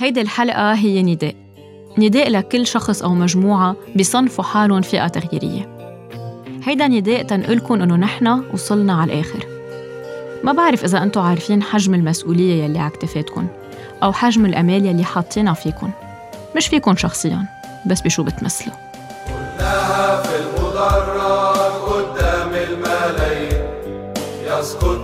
هيدي الحلقة هي نداء. نداء لكل شخص أو مجموعة بيصنفوا حالهم فئة تغييرية. هيدا نداء تنقلكم إنه نحن وصلنا على الآخر. ما بعرف إذا أنتم عارفين حجم المسؤولية يلي على كتفاتكم أو حجم الأمال يلي حاطينها فيكم. مش فيكم شخصيا بس بشو بتمثلوا. كلها في المدرج قدام الملايين. يسقط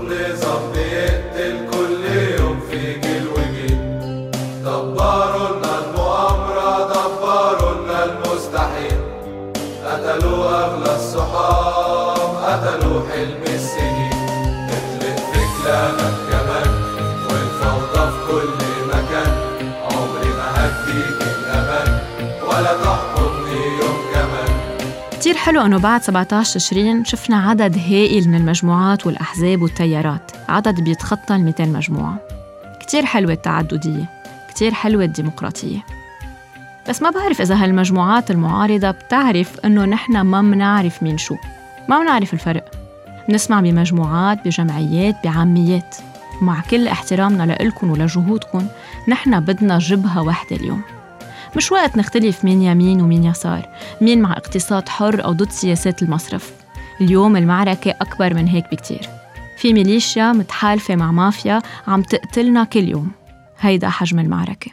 كتير حلو إنه بعد 17 تشرين شفنا عدد هائل من المجموعات والأحزاب والتيارات. عدد بيتخطى ال 200 مجموعة. كتير حلوة التعددية. كتير حلوة الديمقراطية. بس ما بعرف إذا هالمجموعات المعارضة بتعرف إنه نحن ما منعرف مين شو. ما منعرف الفرق. بنسمع بمجموعات بجمعيات بعاميات. مع كل احترامنا لإلكن ولجهودكن نحن بدنا جبهة واحدة اليوم. مش وقت نختلف مين يمين ومين يسار مين مع اقتصاد حر أو ضد سياسات المصرف. اليوم المعركة أكبر من هيك بكتير. في ميليشيا متحالفة مع مافيا عم تقتلنا كل يوم. هيدا حجم المعركة.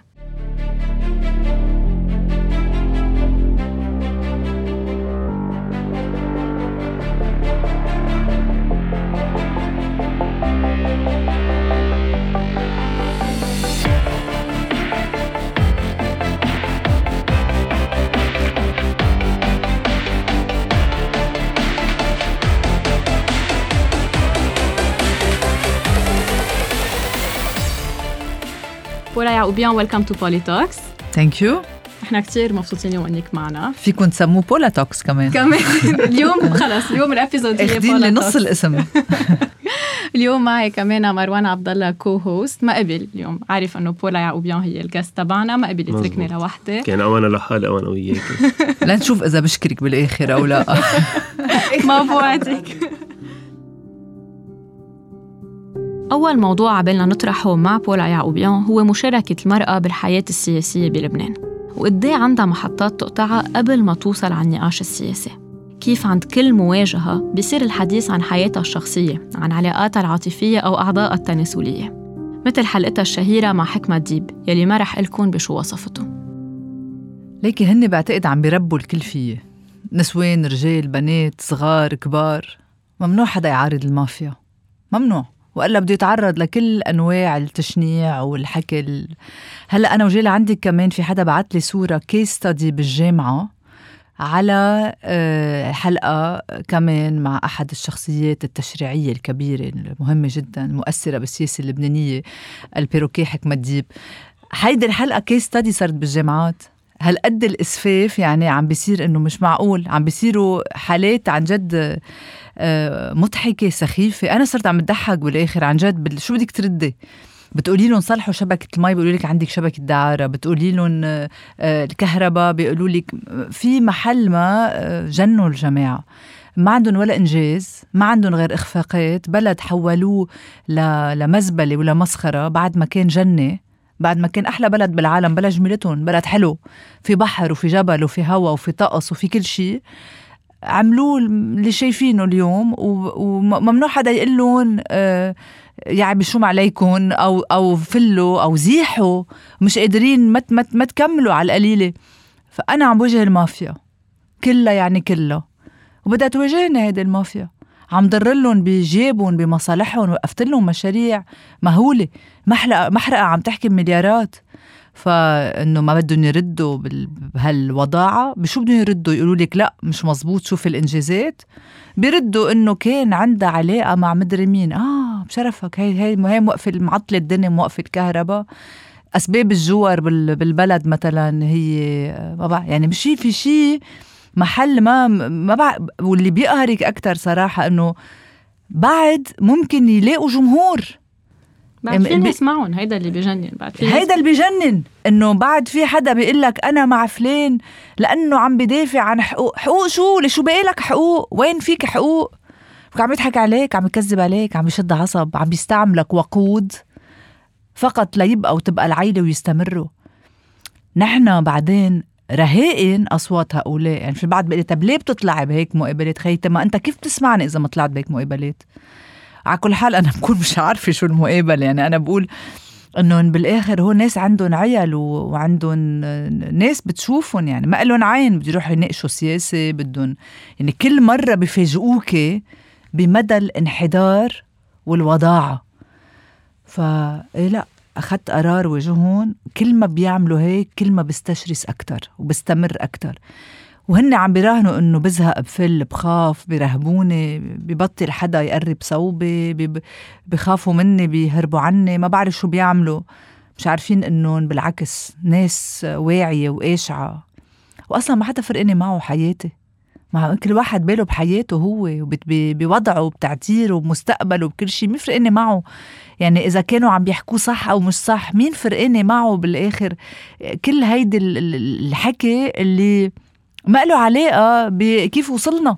يعقوبيان welcome to بولي توكس thank you إحنا كتير مبسوطين اليوم انك معنا فيكم تسموه بولا توكس كمان كمان اليوم خلص اليوم ال episode هي اخذين بولا لي نص. الاسم اليوم معي كمان مروان عبد الله co-host ما قبل اليوم عارف انه بولا يعقوبيان هي ال guest تبعنا ما قبل يتركني. لوحدي كان أو أنا لحالي أو أنا وياك لنشوف اذا بشكرك بالاخر أو لا ما بوعدك أول موضوع عبالنا نطرحه مع بولا يعقوبيان هو مشاركة المرأة بالحياة السياسية بلبنان وقد إيه عندها محطات تقطعها قبل ما توصل على النقاش السياسي. كيف عند كل مواجهة بيصير الحديث عن حياتها الشخصية عن علاقاتها العاطفية أو أعضائها التناسلية؟ مثل حلقتها الشهيرة مع حكمة ديب يلي ما رح لكم بشو وصفته. ليكي هن بعتقد عم بيربوا الكل فيه نسوان رجال بنات صغار كبار. ممنوع حدا يعارض المافيا. ممنوع. وإلا بده يتعرض لكل أنواع التشنيع والحكي ال- هلا أنا وجيل عندي كمان في حدا بعت لي صورة case study بالجامعة على آه، حلقة كمان مع أحد الشخصيات التشريعية الكبيرة المهمة جدا المؤثرة بالسياسة اللبنانية البيروكي حكمة ديب. هيدي الحلقة case study صارت بالجامعات. هالقد الإسفاف؟ يعني عم بيصير إنه مش معقول. عم بيصيروا حالات عن جد مضحكة سخيفة. أنا صرت عم بضحك بالآخر عن جد شو بدك تردي؟ بتقولي لهم صلحوا شبكة المي بيقولوا لك عندك شبكة دعارة. بتقولي لهم آه، آه، الكهرباء بيقولوا لك في محل ما آه، جنوا الجماعة. ما عندهم ولا إنجاز ما عندهم غير إخفاقات بلد حولوه ل- لمزبلة ولا مسخرة بعد ما كان جنة. بعد ما كان أحلى بلد بالعالم بلا جميلتهم بلد حلو في بحر وفي جبل وفي هوا وفي طقس وفي كل شيء. عملوه اللي شايفينه اليوم وممنوع حدا يقول لهم آه، يعبشوا عليكم أو أو فلوا أو زيحوا مش قادرين ما ما ما تكملوا على القليلة. فأنا عم بواجه المافيا كلها يعني كلها. وبدها تواجهني هيدي المافيا. عم ضر لهم بجيبهم بمصالحهم وقفت لهم مشاريع مهولة. محرقه محرقة عم تحكي بمليارات. فإنه ما بدهم يردوا بهالوضاعة. بشو بدهم يردوا؟ يقولوا لك لا مش مزبوط. شوف الإنجازات. بيردوا إنه كان عندها علاقة مع مدري مين. آه بشرفك. هي هي هي موقفة معطلة الدنيا موقفة الكهرباء. أسباب الجوار بال- بالبلد مثلا هي ما بعرف يعني مش في شيء محل ما ما بعرف واللي بيقهرك أكثر صراحة إنه بعد ممكن يلاقوا جمهور. بعد في بي- ناس معهم هيدا اللي بجنن. بعد في ناس- هيدا اللي بيجنن إنه بعد في حدا بيقول لك أنا مع فلان لأنه عم بدافع عن حقوق. حقوق شو؟ لشو باقي لك حقوق؟ وين فيك حقوق؟ عم يضحك عليك عم يكذب عليك عم يشد عصب عم بيستعملك وقود فقط ليبقى وتبقى العيلة ويستمروا. نحن بعدين رهائن أصوات هؤلاء. يعني في البعض بيقول طب ليه بتطلعي بهيك مقابلات؟ خيتي ما أنت كيف بتسمعني إذا ما طلعت بهيك مقابلات؟ على كل حال أنا بكون مش عارفة شو المقابله يعني أنا بقول انه بالآخر هو ناس عندهم عيال وعندهم ناس بتشوفهم. يعني ما لهم عين بده يروحوا يناقشوا سياسة بدهم يعني كل مرة بفاجئوك بمدى الانحدار والوضاعة. فإيه لا أخذت قرار وجههم كل ما بيعملوا هيك كل ما بستشرس أكتر وبستمر أكتر. وهن عم بيراهنوا إنه بزهق بفل بخاف بيرهبوني ببطل حدا يقرب صوبي بخافوا مني بيهربوا عني ما بعرف شو بيعملوا. مش عارفين إنهم بالعكس ناس واعية وقاشعة. واصلا ما حدا فرقني معه حياتي. مع كل واحد باله بحياته هو وبوضعه وبتعتيره وبمستقبله وبكل شيء مين فرقني معه؟ يعني إذا كانوا عم بيحكوا صح أو مش صح مين فرقني معه بالآخر؟ كل هيدي الحكي اللي ما له علاقه بكيف وصلنا.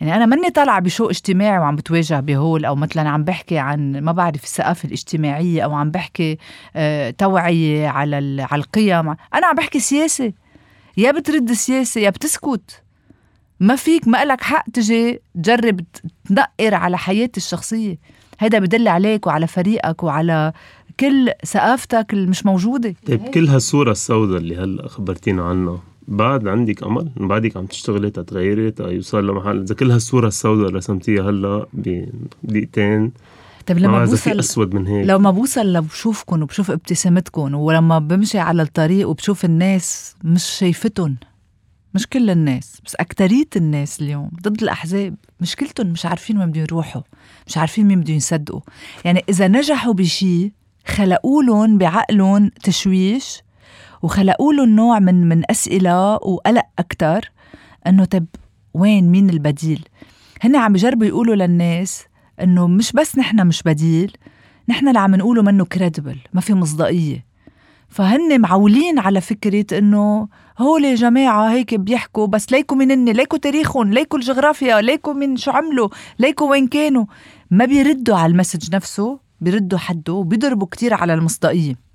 يعني أنا ماني طالعة بشو اجتماعي وعم بتواجه بهول أو مثلا عم بحكي عن ما بعرف الثقافة الاجتماعية أو عم بحكي آه توعية على على القيم. أنا عم بحكي سياسة. يا بترد السياسة يا بتسكت. ما فيك ما لك حق تجي تجرب تنقر على حياتي الشخصية. هيدا بدل عليك وعلى فريقك وعلى كل ثقافتك المش موجودة. طيب كل هالصورة السوداء اللي هلأ خبرتينا عنها بعد عندك امل بعدك عم تشتغلي تتغيري يوصل لمحل إذا كل هالصورة السوداء اللي رسمتيها هلا بدقيقتين طيب لما بوصل أسود من هيك. لو ما بوصل لبشوفكم وبشوف ابتسامتكم ولما بمشي على الطريق وبشوف الناس مش شايفتهم مش كل الناس بس أكترية الناس اليوم ضد الأحزاب مشكلتهم مش عارفين وين بدهم يروحوا مش عارفين مين بدهم يصدقوا. يعني إذا نجحوا بشي خلقوا لهم بعقلهم تشويش وخلقوا لهم نوع من من أسئلة وقلق أكتر إنه طب وين مين البديل؟ هن عم بجربوا يقولوا للناس إنه مش بس نحن مش بديل نحن اللي عم نقوله منه credible ما في مصداقية. فهن معولين على فكرة إنه هول جماعة هيك بيحكوا بس ليكوا منن ليكوا تاريخهم ليكوا الجغرافيا ليكوا من شو عملوا ليكوا وين كانوا. ما بيردوا على ال message نفسه بيردوا حده وبيضربوا كتير على المصداقية.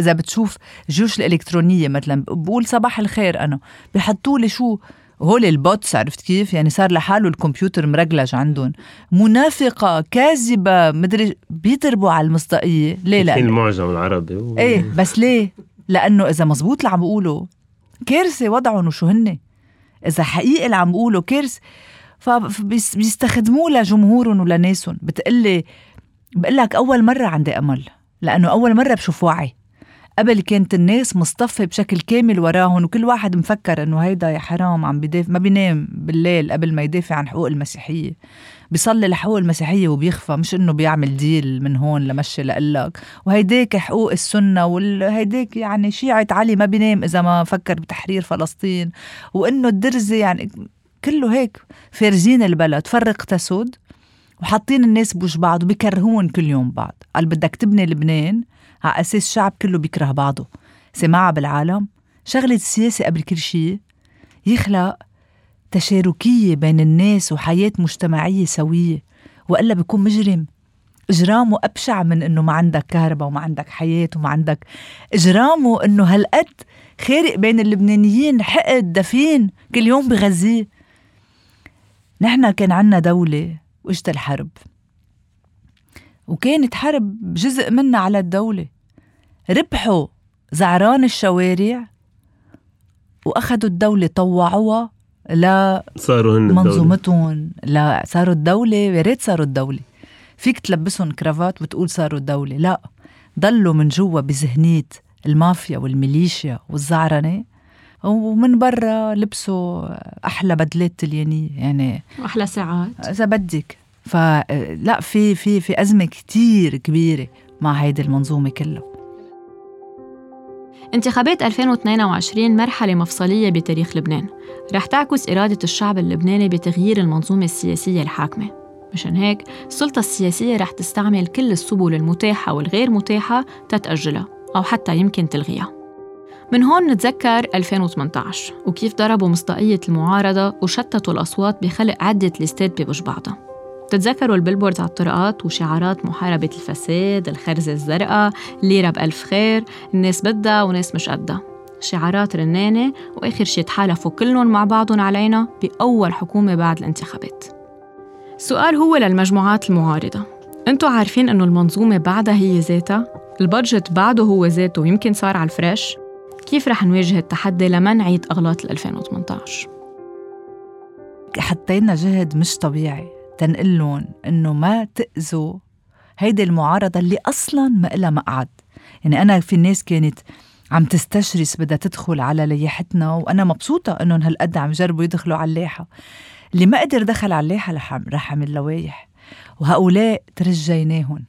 إذا بتشوف الجيوش الإلكترونية مثلا بقول صباح الخير أنا. بحطوا لي شو؟ هول البوتس عرفت كيف؟ يعني صار لحاله الكمبيوتر مرجلج عندهم. منافقة كاذبة مدري بيضربوا على المصداقية. ليه؟ لا المعجم العربي. و... إيه بس ليه؟ لأنه إذا مزبوط اللي عم بقوله كارثة وضعهم وشو هن إذا حقيقي اللي عم بقوله كارثة فبيستخدموه لجمهورهم ولناسهم. بتقلي بقول لك أول مرة عندي أمل لأنه أول مرة بشوف وعي. قبل كانت الناس مصطفة بشكل كامل وراهم وكل واحد مفكر إنه هيدا يا حرام عم بدافع ما بينام بالليل قبل ما يدافع عن حقوق المسيحية. بيصلي لحقوق المسيحية وبيخفى مش إنه بيعمل ديل من هون لمشي لقلك وهيداك حقوق السنة وهيداك يعني شيعة علي ما بينام إذا ما فكر بتحرير فلسطين. وإنه الدرزة يعني كله هيك فارزين البلد. فرق تسود وحاطين الناس بوش بعض وبيكرهون كل يوم بعض. قال بدك تبني لبنان على أساس الشعب كله بيكره بعضه. سماعة بالعالم شغلة السياسة قبل كل شيء يخلق تشاركية بين الناس وحياة مجتمعية سوية وإلا بيكون مجرم. إجرامه أبشع من إنه ما عندك كهرباء وما عندك حياة وما عندك. إجرامه إنه هالقد خارق بين اللبنانيين حقد دفين كل يوم بغزيه. نحن كان عنا دولة وإجت الحرب. وكانت حرب جزء منها على الدولة. ربحوا زعران الشوارع وأخذوا الدولة طوعوها لا صاروا هن منظومتهم لا صاروا الدولة يا ريت صاروا الدولة. فيك تلبسهم كرافات وتقول صاروا الدولة. لا ضلوا من جوا بذهنية المافيا والميليشيا والزعرنة. ومن برا لبسوا أحلى بدلات تليانية يعني وأحلى ساعات. إذا بدك. فلا في في في أزمة كتير كبيرة مع هيدي المنظومة كلها. انتخابات 2022 مرحلة مفصلية بتاريخ لبنان. رح تعكس إرادة الشعب اللبناني بتغيير المنظومة السياسية الحاكمة. مشان هيك السلطة السياسية رح تستعمل كل السبل المتاحة والغير متاحة تتأجلها أو حتى يمكن تلغيها. من هون نتذكر 2018 وكيف ضربوا مصداقية المعارضة وشتتوا الأصوات بخلق عدة ليستات بوجه بعضها. بتتذكروا البلبوردز على الطرقات وشعارات محاربة الفساد الخرزة الزرقاء ليرة بألف خير الناس بدها وناس مش قدها. شعارات رنانة وآخر شي تحالفوا كلهم مع بعضهم علينا بأول حكومة بعد الانتخابات. السؤال هو للمجموعات المعارضة. أنتوا عارفين إنه المنظومة بعدها هي ذاتها؟ البادجت بعده هو ذاته ويمكن صار على الفريش؟ كيف رح نواجه التحدي لما نعيد أغلاط 2018 حطينا جهد مش طبيعي. تنقلهم إنه ما تأذوا. هيدي المعارضة اللي أصلا ما لها مقعد. يعني أنا في ناس كانت عم تستشرس بدها تدخل على ليحتنا وأنا مبسوطة إنهم هالقد عم يجربوا يدخلوا على الليحة اللي ما قدر دخل على الليحة رح عمل لوايح وهؤلاء ترجيناهم.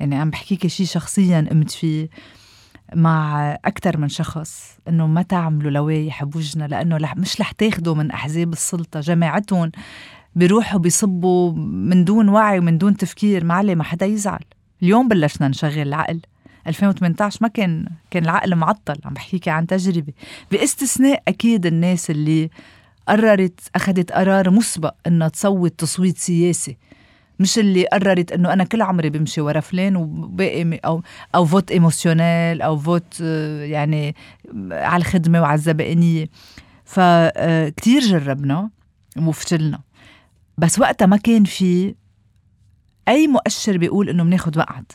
يعني عم بحكيك شيء شخصيا قمت فيه مع أكثر من شخص إنه ما تعملوا لوايح بوجنا لأنه مش رح تاخدوا من أحزاب السلطة جماعتهم بيروحوا بيصبوا من دون وعي ومن دون تفكير. معلي ما حدا يزعل. اليوم بلشنا نشغل العقل. 2018 ما كان كان العقل معطل عم بحكيك عن تجربة. باستثناء أكيد الناس اللي قررت أخذت قرار مسبق إنها تصوت تصويت سياسي مش اللي قررت إنه أنا كل عمري بمشي ورا فلان وباقي أو أو vote emotional أو vote آه، يعني على الخدمة وعلى الزبائنية. فكتير آه، جربنا وفشلنا. بس وقتها ما كان في أي مؤشر بيقول إنه بناخد مقعد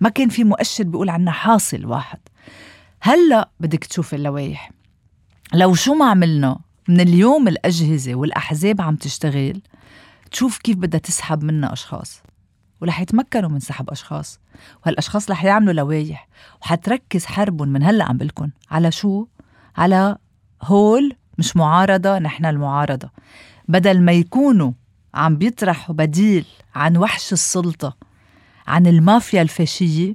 ما كان في مؤشر بيقول عنا حاصل واحد. هلأ بدك تشوف اللوائح. لو شو ما عملنا من اليوم الأجهزة والأحزاب عم تشتغل تشوف كيف بدها تسحب منا أشخاص. ورح يتمكنوا من سحب أشخاص. وهالأشخاص رح يعملوا لوايح وحتركز حربهم من هلأ عم بلكن على شو؟ على هول مش معارضة نحن المعارضة. بدل ما يكونوا عم بيطرحوا بديل عن وحش السلطة عن المافيا الفاشية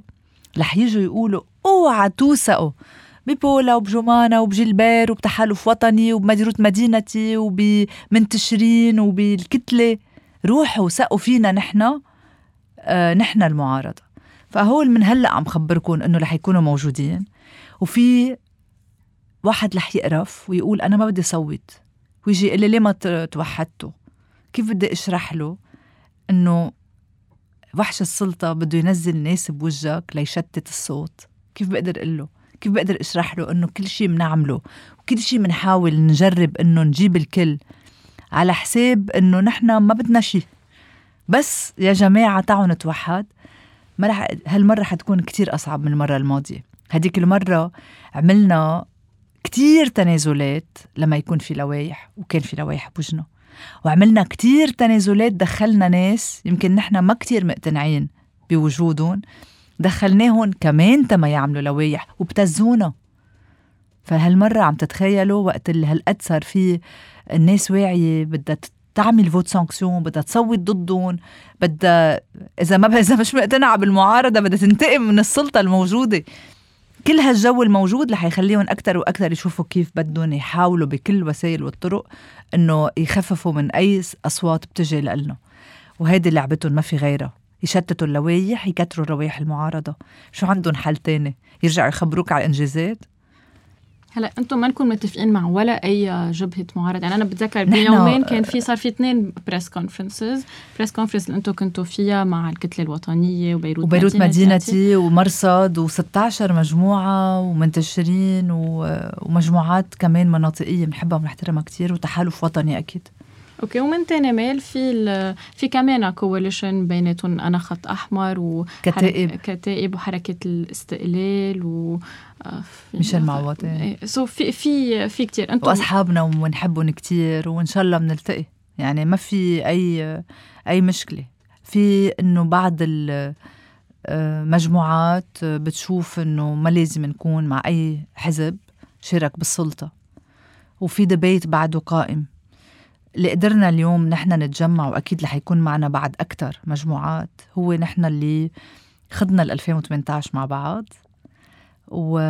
رح يجوا يقولوا اوعى توثقوا ببولا وبجمانة وبجلبير وبتحالف وطني وبمديروت مدينتي وبمنتشرين وبالكتلة. روحوا وثقوا فينا نحن آه نحن المعارضة فهول من هلا عم خبركم إنه رح يكونوا موجودين. وفي واحد رح يقرف ويقول أنا ما بدي صوت. ويجي يقول لي ليه ما توحدتوا كيف بدي أشرح له إنه وحش السلطة بده ينزل ناس بوجهك ليشتت الصوت؟ كيف بقدر أقول له؟ كيف بقدر أشرح له إنه كل شيء بنعمله وكل شيء بنحاول نجرب إنه نجيب الكل على حساب إنه نحن ما بدنا شيء بس يا جماعة تعالوا نتوحد. ما رح هالمرة حتكون كتير أصعب من المرة الماضية. هديك المرة عملنا كتير تنازلات لما يكون في لوايح وكان في لوايح بوجهنا وعملنا كتير تنازلات دخلنا ناس يمكن نحن ما كتير مقتنعين بوجودهم دخلناهم كمان تما يعملوا لوايح وبتزونا فهالمرة عم تتخيلوا وقت اللي هالقد صار في الناس واعية بدها تعمل vote sanction بدها تصوت ضدهم بدها إذا ما إذا مش مقتنعة بالمعارضة بدها تنتقم من السلطة الموجودة. كل هالجو الموجود رح يخليهم أكثر وأكثر يشوفوا كيف بدهم يحاولوا بكل الوسائل والطرق إنه يخففوا من أي أصوات بتجي لنا وهيدي لعبتهم ما في غيرها. يشتتوا اللوايح يكتروا لوايح المعارضة. شو عندهم حل تاني؟ يرجعوا يخبروك على الإنجازات؟ هلا أنتم ما نكون متفقين مع ولا أي جبهة معارضة. يعني أنا بتذكر بيومين كان في صار في اثنين press conferences press conference اللي أنتم كنتوا فيها مع الكتلة الوطنية وبيروت وبيروت مدينتي, مدينتي ومرصد و16 مجموعة ومنتشرين ومجموعات كمان مناطقية بنحبها وبنحترمها كثير وتحالف وطني أكيد. okay ومن تاني ميل في في كمان coalition بيناتهم أنا خط أحمر وكتائب كتائب. وحركة الاستقلال و آه، ميشيل معوض so في في في كثير أنتم وأصحابنا وبنحبهم كثير وإن شاء الله بنلتقي. يعني ما في أي أي مشكلة. في إنه بعض المجموعات آه، بتشوف إنه ما لازم نكون مع أي حزب شارك بالسلطة. وفي دبيت بعده قائم. اللي قدرنا اليوم نحن نتجمع وأكيد رح يكون معنا بعد أكثر مجموعات هو نحن اللي خدنا ال 2018 مع بعض. و...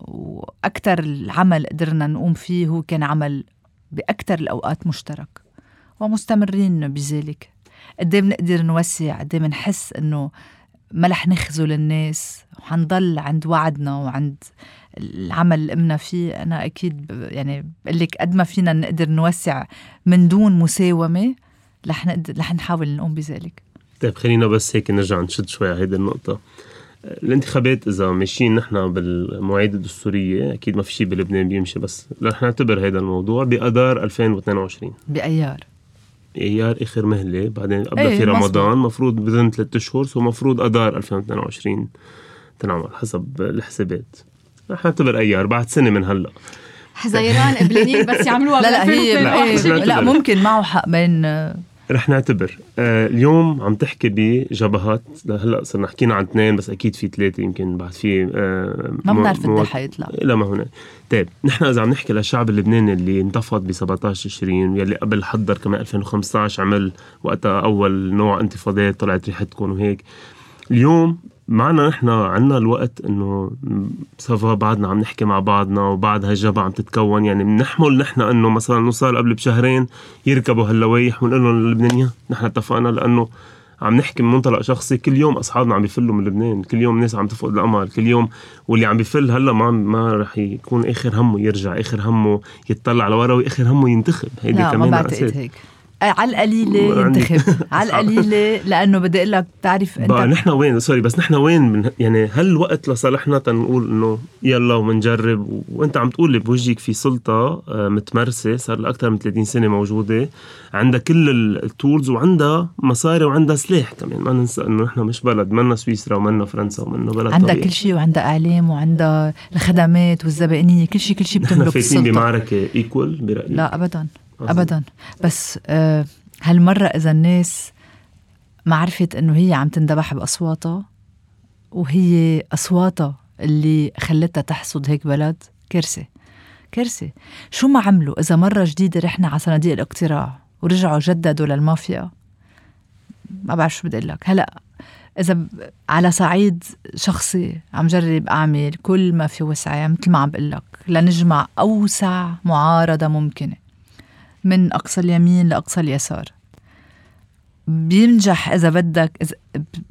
وأكثر العمل قدرنا نقوم فيه هو كان عمل باكثر الأوقات مشترك. ومستمرين بذلك. قد إيه بنقدر نوسع؟ قد إيه بنحس إنه ما رح نخذل الناس وحنضل عند وعدنا وعند العمل اللي قمنا فيه أنا أكيد يعني بقول لك قد ما فينا نقدر نوسع من دون مساومة رح نقدر رح نحاول نقوم بذلك. طيب خلينا بس هيك نرجع نشد شوي على هيدي النقطة. الانتخابات إذا ماشيين نحن بالمواعيد الدستورية أكيد ما في شيء بلبنان بيمشي بس رح نعتبر هذا الموضوع باذار 2022 بأيار. أيار آخر مهلة بعدين قبل إيه، في. رمضان مفروض بذن ثلاث أشهر سو مفروض اذار 2022 تنعمل حسب الحسابات. رح نعتبر ايار بعد سنة من هلأ. حزيران قبلانين بس يعملوها لا لا هي لا، لا. ممكن معه حق بين رح نعتبر. آه اليوم عم تحكي بجبهات. هلا صرنا حكينا عن اثنين بس أكيد في ثلاثة يمكن بعد في آه ما بنعرف مو- قد حيطلع لا ما هنا. طيب نحن إذا عم نحكي للشعب اللبناني اللي انتفض ب 17 تشرين يلي قبل حضر كمان 2015 عمل وقتها أول نوع انتفاضات طلعت ريحتكم وهيك. اليوم معنا نحن عنا الوقت إنه ça va بعدنا عم نحكي مع بعضنا وبعد هالجبهه عم تتكون. يعني بنحمل نحن إنه مثلا نوصل قبل بشهرين يركبوا هاللوايح ونقول لهم اللبنانيين نحن اتفقنا لأنه عم نحكي من منطلق شخصي. كل يوم أصحابنا عم بيفلوا من لبنان. كل يوم ناس عم تفقد الامل كل يوم واللي عم بيفل هلأ ما ما رح يكون آخر همه يرجع آخر همه يطلع لورا وآخر همه ينتخب. هيدي لا ما كمان بعتقد. هيك. على القليلة ما عندي. ينتخب. على القليلة لأنه بدي أقول لك تعرف بقى أنت نحن وين؟ sorry بس نحن وين من يعني هل الوقت لصالحنا تنقول إنه يلا ومنجرب. وأنت عم تقول لي بوجهك في سلطة آه، متمرسة صار لها أكثر من 30 سنة موجودة. عندها كل ال- ال tools وعندها مصاري وعندها سلاح كمان. ما ننسى إنه نحن مش بلد منا سويسرا ومنا فرنسا ومنا بلد عندها. كل شيء وعندها إعلام وعندها الخدمات والزبائنية. كل شيء كل شيء نحن بتملك فايتين السلطة بمعركة ايكوال برأيي. لا أبدا. أبدا. بس آه هالمرة إذا الناس ما عرفت إنه هي عم تندبح بأصواتها وهي أصواتها اللي خلتها تحصد هيك بلد كارثة. كارثة. شو ما عملوا؟ إذا مرة جديدة رحنا على صناديق الاقتراع ورجعوا جددوا للمافيا ما بعرف شو بدي أقول لك. هلأ إذا ب- على صعيد شخصي عم جرب أعمل كل ما في وسعي مثل ما عم بقول لك لنجمع أوسع معارضة ممكنة. من أقصى اليمين لأقصى اليسار. بينجح إذا بدك إذا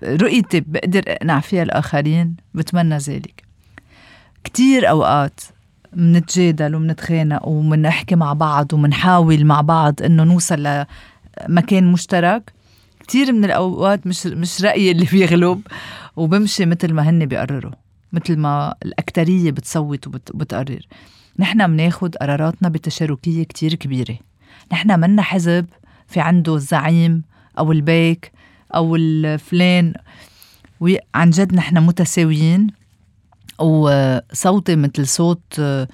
رؤيتي بقدر أقنع فيها الآخرين بتمنى ذلك. كتير أوقات منتجادل ومنتخانق ومنحكي مع بعض ومنحاول مع بعض إنه نوصل لمكان مشترك. كتير من الأوقات مش مش رأيي اللي بيغلب وبمشي مثل ما هن بيقرروا مثل ما الأكترية بتصوت وبتقرر نحن بناخد قراراتنا بتشاركية كتير كبيرة. نحن منا حزب في عنده الزعيم أو البيك أو الفلان. وعن جد نحن متساويين. وصوتي مثل صوت آه،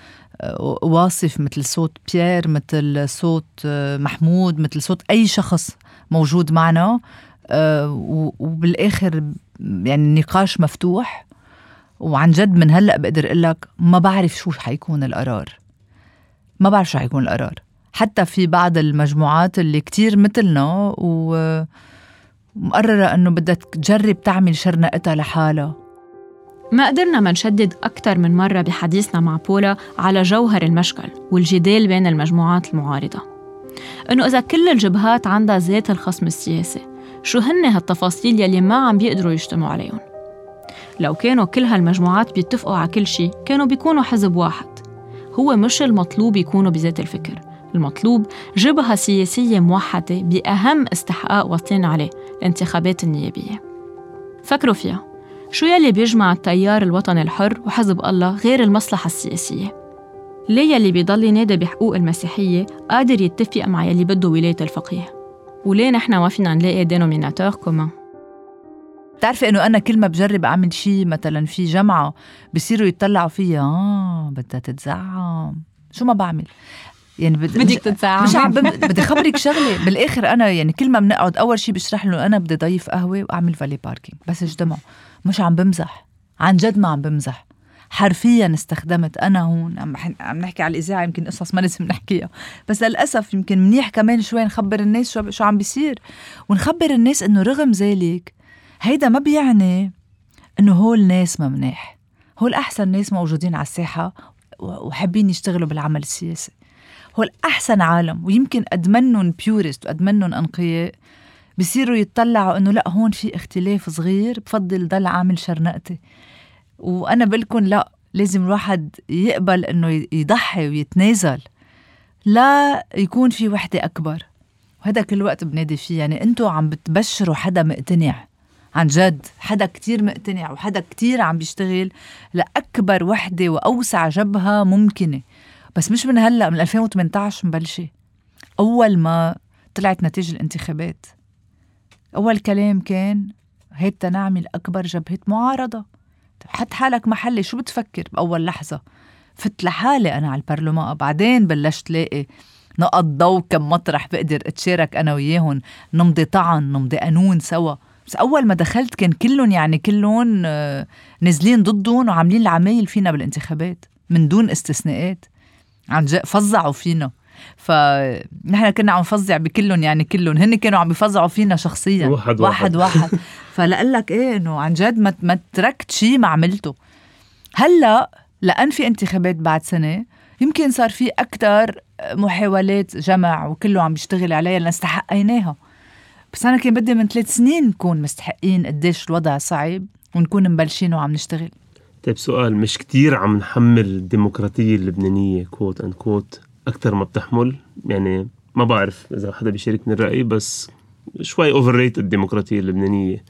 واصف مثل صوت بيير مثل صوت آه، محمود مثل صوت أي شخص موجود معنا. آه، وبالآخر يعني النقاش مفتوح. وعن جد من هلأ بقدر أقول لك ما بعرف شو حيكون القرار. ما بعرف شو حيكون القرار. حتى في بعض المجموعات اللي كتير مثلنا و مقررة إنه بدها تجرب تعمل شرنقتها لحالها. ما قدرنا ما نشدد أكثر من مرة بحديثنا مع بولا على جوهر المشكل والجدال بين المجموعات المعارضة. إنه إذا كل الجبهات عندها ذات الخصم السياسي شو هن هالتفاصيل يلي ما عم بيقدروا يجتمعوا عليهم؟ لو كانوا كل هالمجموعات بيتفقوا على كل شيء كانوا بيكونوا حزب واحد. هو مش المطلوب يكونوا بذات الفكر. المطلوب جبهة سياسية موحدة بأهم استحقاق واصلين عليه الانتخابات النيابية فكروا فيها شو يلي بيجمع التيار الوطني الحر وحزب الله غير المصلحة السياسية؟ ليه يلي بيضل ينادي بحقوق المسيحية قادر يتفق مع يلي بده ولاية الفقيه؟ وليه نحن ما فينا نلاقي dénominateur commun؟ بتعرفي إنه أنا كل ما بجرب أعمل شيء مثلا في جمعة بصيروا يطلعوا فيها آه بدها تتزعم شو ما بعمل يعني بد... مش- تتزعم مش عم. بدي خبرك شغلة. بالآخر أنا يعني كل ما بنقعد أول شيء بشرح له أنا بدي ضيف قهوة وأعمل valet parking بس اجتمعوا مش عم بمزح. عن جد ما عم بمزح. حرفيا استخدمت أنا هون عم عم نحكي على الإذاعة يمكن قصص ما لازم نحكيها. بس للأسف يمكن منيح كمان شوي نخبر الناس شو شو عم بيصير. ونخبر الناس إنه رغم ذلك هيدا ما بيعني إنه هول ناس ما مناح هول أحسن ناس موجودين على الساحة وحابين يشتغلوا بالعمل السياسي. هول أحسن عالم. ويمكن قد منن بيورست وقد منن أنقياء. بصيروا يتطلعوا إنه لا هون في اختلاف صغير بفضل ضل عامل شرنقتي. وأنا بقلكن لا لازم الواحد يقبل إنه يضحي ويتنازل. لا يكون في وحدة أكبر. وهذا كل وقت بنادي فيه. يعني أنتوا عم بتبشروا حدا مقتنع. عن جد حدا كتير مقتنع وحدا كتير عم بيشتغل. لأكبر وحدة وأوسع جبهة ممكنة. بس مش من هلأ من 2018 مبلشة. أول ما طلعت نتيجة الانتخابات أول كلام كان هيدا نعمل أكبر جبهة معارضة. حط حالك محلي شو بتفكر بأول لحظة؟ فت لحالي أنا على البرلمان. بعدين بلشت لاقي نقط ضوء كم مطرح بقدر أتشارك أنا وياهم. نمضي طعن نمضي قانون سوا. بس أول ما دخلت كان كلهم يعني كلهم آه، نازلين ضدهم وعاملين العمايل فينا بالانتخابات من دون استثناءات. عن جد فظعوا فينا. فنحن كنا عم نفظع بكلهم يعني كلهم. هن كانوا عم بيفظعوا فينا شخصيا. واحد واحد, واحد. واحد. فلقلك إيه إنه عن جد ما ما تركت شيء ما عملته. هلأ لأن في انتخابات بعد سنة يمكن صار في أكثر محاولات جمع وكله عم بيشتغل عليها لأن استحقيناها بس أنا كان بدي من ثلاث سنين نكون مستحقين قديش الوضع صعب ونكون مبلشين وعم نشتغل. طيب سؤال مش كتير عم نحمل الديمقراطية اللبنانية quote end quote أكثر ما بتحمل؟ يعني ما بعرف إذا حدا بيشاركني الرأي بس شوي overrated الديمقراطية اللبنانية.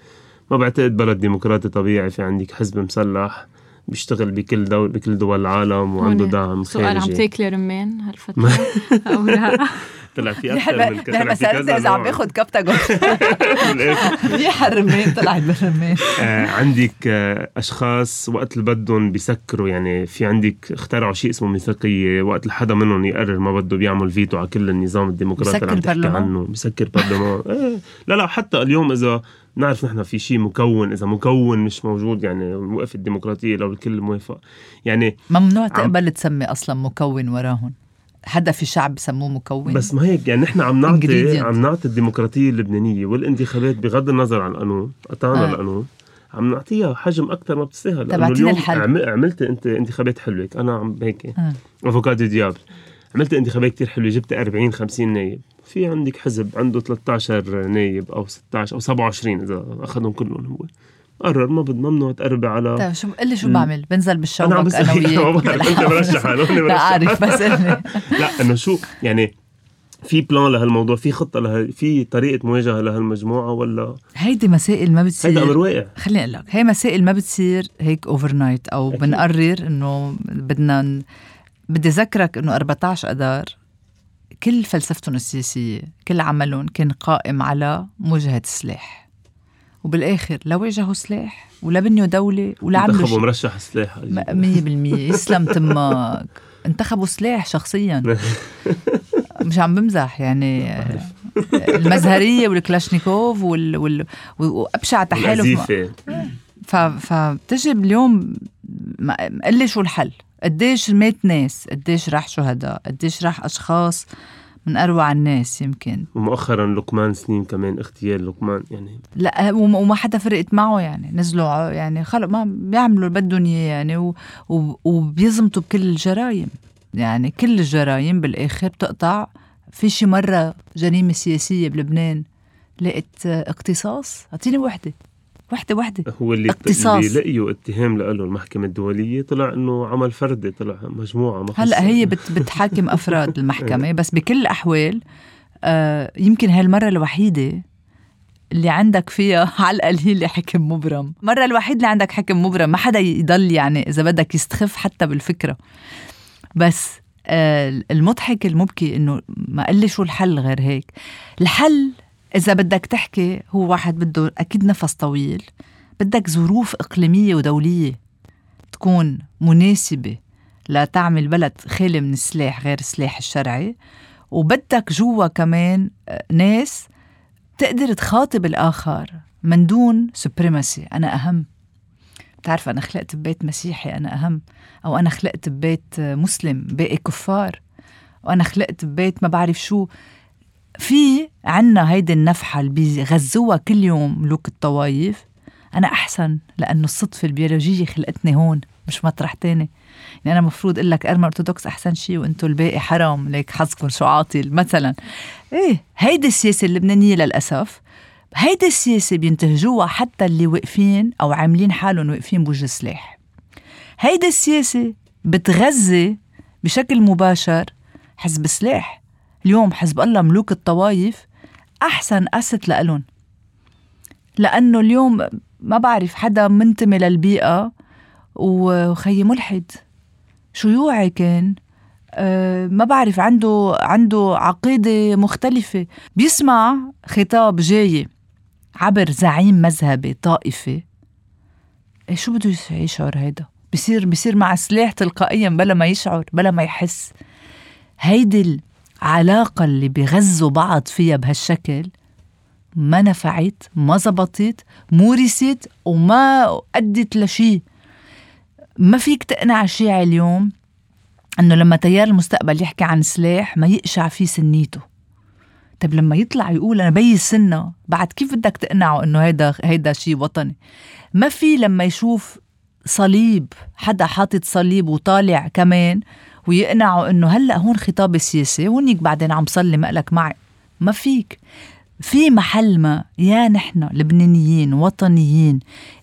ما بعتقد بلد ديمقراطي طبيعي في عندك حزب مسلح بيشتغل بكل دول بكل دول العالم وعنده دعم سؤال خارجي. عم تاكلي رمان هالفترة أو لا؟ طلع في أكثر من كذا نحن سألت إذا عم باخذ كبتاجون منيح الرمان طلعت بالرمان آه عندك آه أشخاص وقت اللي بدهم بيسكروا يعني في عندك اخترعوا شيء اسمه ميثاقية وقت اللي حدا منهم يقرر ما بده بيعمل فيتو على كل النظام الديمقراطي اللي عم تحكي؟ عنه. بيسكر برلمان. إيه. لا لا حتى اليوم إذا نعرف نحن في شيء مكون إذا مكون مش موجود يعني وقف الديمقراطية لو الكل موافق. يعني ممنوع تقبل تسمي أصلا مكون وراهم حدا في شعب بسموه مكون بس ما هيك يعني نحن عم نعطي. عم نعطي الديمقراطية اللبنانية والانتخابات بغض النظر عن القانون قطعنا آه. القانون عم نعطيها حجم أكثر ما بتستاهل اعطينا اليوم الحل. عم- عملت أنت انتخابات حلوة أنا عم هيك آه. أفوكادو دياب عملت انتخابات كتير حلوة جبت 40 50 نايب في عندك حزب عنده 13 نايب أو 16 أو 27 إذا أخذهم كلهم هو قرر ما بد ممنوع تقربي على طيب شو قل لي شو بعمل؟ بنزل أنا عم أنا ما بعرف انت مرشح أنا لا عارف بس لا إنه شو يعني في plan لهالموضوع في خطة له في طريقة مواجهة لهالمجموعة ولا؟ هيدي مسائل ما هيدا أمر بتصير واقع. خليني أقول لك هي مسائل ما بتصير هيك overnight أو أكيد. بنقرر إنه بدنا. بدي أذكرك إنه 14 أذار كل فلسفتهم السياسية كل عملهم كان قائم على مواجهة السلاح. وبالآخر لا واجهوا سلاح ولا بنيوا دولة ولا عملوا انتخبوا مرشح سلاح. مية بالمية. يسلم تمك انتخبوا سلاح شخصيا. مش عم بمزح يعني. المزهرية والكلاشنيكوف وال... وال... وأبشع تحالف ف... فبتجي اليوم قل لي شو الحل؟ قديش مات ناس؟ قديش راح شهداء؟ قديش راح أشخاص؟ من أروع الناس يمكن. ومؤخرا لقمان سنين كمان اغتيال لقمان يعني. لا وما حدا فرقت معه يعني نزلوا يعني خلق ما بيعملوا اللي بدهم إياه يعني و- و- وبيزمتوا بكل الجرايم يعني كل الجرايم بالآخر بتقطع. في شي مرة جريمة سياسية بلبنان لقيت اقتصاص؟ أعطيني وحدة. وحده وحده هو اللي اقتصاص. اللي لقيوا اتهام له المحكمة الدولية طلع إنه عمل فردي طلع مجموعة ما هلأ. هي بت بتحاكم أفراد المحكمة بس بكل الأحوال آه يمكن هالمرة الوحيدة اللي عندك فيها على القليل حكم مبرم. مرة الوحيد اللي عندك حكم مبرم ما حدا يضل يعني إذا بدك يستخف حتى بالفكرة. بس آه المضحك المبكي إنه ما قال لي شو الحل غير هيك. الحل إذا بدك تحكي هو واحد بده أكيد نفس طويل. بدك ظروف إقليمية ودولية تكون مناسبة لتعمل بلد خالي من السلاح غير السلاح الشرعي. وبدك جوا كمان آه، ناس تقدر تخاطب الآخر من دون سوبريماسي أنا أهم. بتعرف أنا خلقت ببيت مسيحي أنا أهم. أو أنا خلقت ببيت آه، مسلم باقي كفار. وأنا خلقت ببيت ما بعرف شو. في عنا هيدي النفحة اللي بيغذوها كل يوم ملوك الطوايف. أنا أحسن لأنه الصدفة البيولوجية خلقتني هون مش مطرح تاني. يعني أنا مفروض أقول لك أرمى أرثوذكس أحسن شيء وأنتوا الباقي حرام. ليك حظكم شو عاطل مثلا. إيه هيدي السياسة اللبنانية للأسف. هيدي السياسة بينتهجوها حتى اللي واقفين أو عاملين حالهم واقفين بوجه السلاح هيدي السياسة بتغذي بشكل مباشر حزب سلاح اليوم حزب الله ملوك الطوايف أحسن أست لألن لأنه اليوم ما بعرف حدا منتمي للبيئة وخي ملحد. شيوعي كان؟ أه ما بعرف عنده عنده عقيدة مختلفة. بيسمع خطاب جاي عبر زعيم مذهبي طائفي. إيه شو بده يشعر هيدا؟ بصير بصير مع سلاح تلقائيا بلا ما يشعر بلا ما يحس. هيدي العلاقة اللي بغزوا بعض فيها بهالشكل ما نفعت ما زبطت مورست وما أدت لشيء ما فيك تقنع الشيعي اليوم إنه لما تيار المستقبل يحكي عن سلاح ما يقشع فيه سنيته. طيب لما يطلع يقول أنا بي سنة بعد كيف بدك تقنعه إنه هيدا هيدا شيء وطني؟ ما في لما يشوف صليب حدا حاطط صليب وطالع كمان ويقنعه إنه هلأ هون خطاب سياسي هونيك بعدين عم صلي مقلك معي. ما فيك. في محل ما يا نحن لبنانيين وطنيين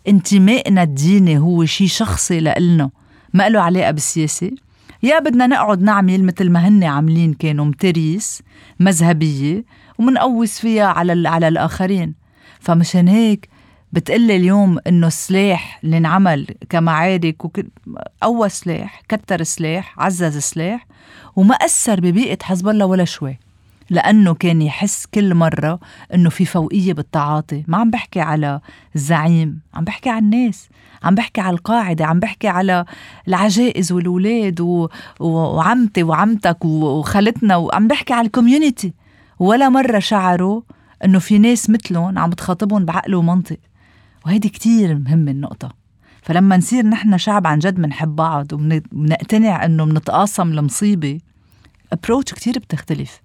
انتمائنا الديني هو شيء شخصي لإلنا ما له علاقة بالسياسة. يا بدنا نقعد نعمل مثل ما هن عاملين كانوا متريس مذهبية ومنقوس فيها على على الآخرين. فمشان هيك بتقلي اليوم إنه السلاح اللي انعمل كمعارك وك... قوى سلاح كتر سلاح عزز سلاح وما أثر ببيئة حزب الله ولا شوي لأنه كان يحس كل مرة إنه في فوقية بالتعاطي. ما عم بحكي على الزعيم عم بحكي على الناس عم بحكي على القاعدة عم بحكي على العجائز والولاد و... وعمتي وعمتك وخالتنا وعم بحكي على الكوميونيتي. ولا مرة شعروا إنه في ناس مثلهم عم تخاطبهم بعقل ومنطق. وهيدي كتير مهمة النقطة. فلما نصير نحن شعب عن جد بنحب بعض وبنقتنع إنه بنتقاسم المصيبة ابروتش كتير بتختلف.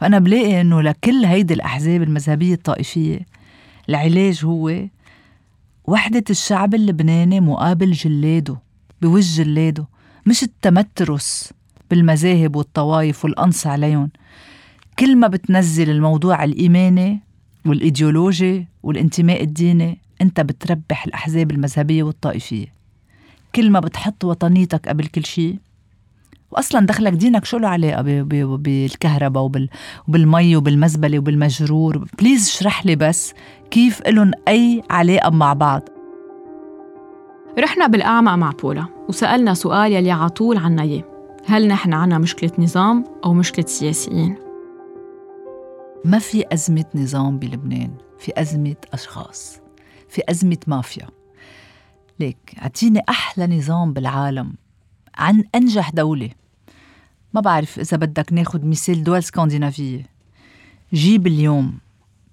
فأنا بلاقي إنه لكل هيدي الأحزاب المذهبية الطائفية العلاج هو وحدة الشعب اللبناني مقابل جلاده بوجه جلاده مش التمترس بالمذاهب والطوائف والقنص عليهم. كل ما بتنزل الموضوع الإيماني والإيديولوجي والانتماء الديني أنت بتربح الأحزاب المذهبية والطائفية. كل ما بتحط وطنيتك قبل كل شيء. واصلا دخلك دينك شو له علاقة بالكهرباء وبال وبالمي وبالمزبلة وبالمجرور؟ please اشرح لي بس كيف لهم أي علاقة مع بعض. رحنا بالأعمق مع بولا وسألنا سؤال يلي عطول عنا إياه. هل نحن عنا مشكلة نظام أو مشكلة سياسيين؟ ما في أزمة نظام بلبنان في أزمة أشخاص. في أزمة مافيا. ليك أعطيني أحلى نظام بالعالم. عن أنجح دولة. ما بعرف إذا بدك ناخد مثال دول اسكندنافية جيب اليوم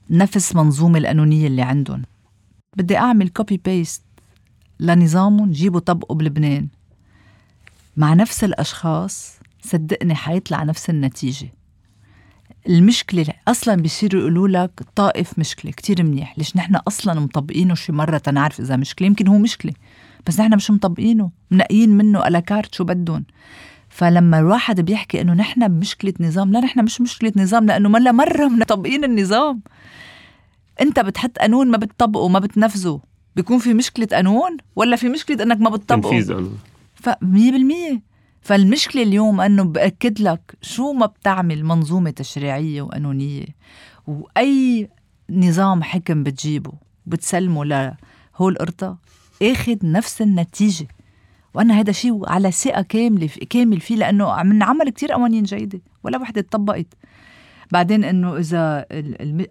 نفس منظومة القانونية اللي عندهم. بدي أعمل copy paste لنظامهم جيبه طبقه بلبنان. مع نفس الأشخاص صدقني حيطلع نفس النتيجة. المشكلة أصلا بيصيروا يقولوا لك طائف مشكلة كتير منيح. ليش نحن أصلا مطبقينه شي مرة تنعرف إذا مشكلة؟ يمكن هو مشكلة بس نحن مش مطبقينه منقيين منه ألاكارت شو بدهم. فلما الواحد بيحكي إنه نحن بمشكله نظام لا نحن مش مشكلة نظام لأنه ملا مرة مطبقين النظام. أنت بتحط قانون ما بتطبقه ما بتنفذه. بيكون في مشكلة قانون ولا في مشكلة إنك ما بتطبقه؟ تنفيذ قانون. ف 100% فالمشكلة اليوم أنه بأكد لك شو ما بتعمل منظومة تشريعية وقانونية وأي نظام حكم بتجيبه بتسلمه لهول القرطة آخذ نفس النتيجة. وأنا هذا شيء على ثقة كاملة كامل فيه لأنه عم نعمل كتير قوانين جيدة ولا وحدة طبقت. بعدين إنه إذا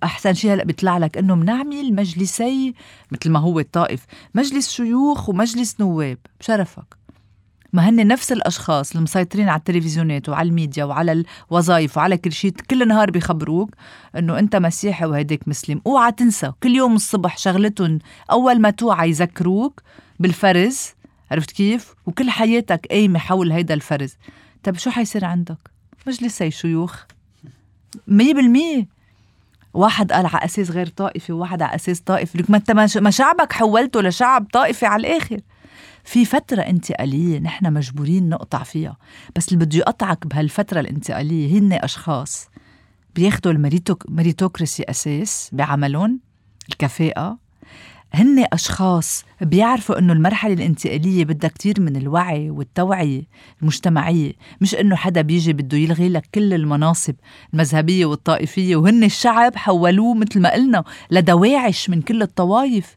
أحسن شيء هلأ بيطلع لك إنه بنعمل مجلسي مثل ما هو الطائف مجلس شيوخ ومجلس نواب. بشرفك ما هن نفس الأشخاص اللي مسيطرين على التلفزيونات وعلى الميديا وعلى الوظائف وعلى كل شيء كل نهار بيخبروك إنه أنت مسيحي وهيديك مسلم. أوعى تنسى كل يوم الصبح شغلتهم أول ما توعى يذكروك بالفرز عرفت كيف؟ وكل حياتك قايمة حول هيدا الفرز. طيب شو حيصير عندك؟ مجلسي شيوخ؟ مية بالمية. واحد قال على أساس غير طائفي وواحد على أساس طائفي. لك ما أنت ما شعبك حولته لشعب طائفي على الآخر. في فترة انتقالية نحن مجبورين نقطع فيها بس اللي بده يقطعك بهالفترة الانتقالية هن أشخاص بياخدوا الميريتوكراسي أساس بعملهم الكفاءة هن أشخاص بيعرفوا إنه المرحلة الانتقالية بدها كتير من الوعي والتوعية المجتمعية مش إنه حدا بيجي بده يلغي لك كل المناصب المذهبية والطائفية وهن الشعب حولوه مثل ما قلنا لدواعش من كل الطوائف.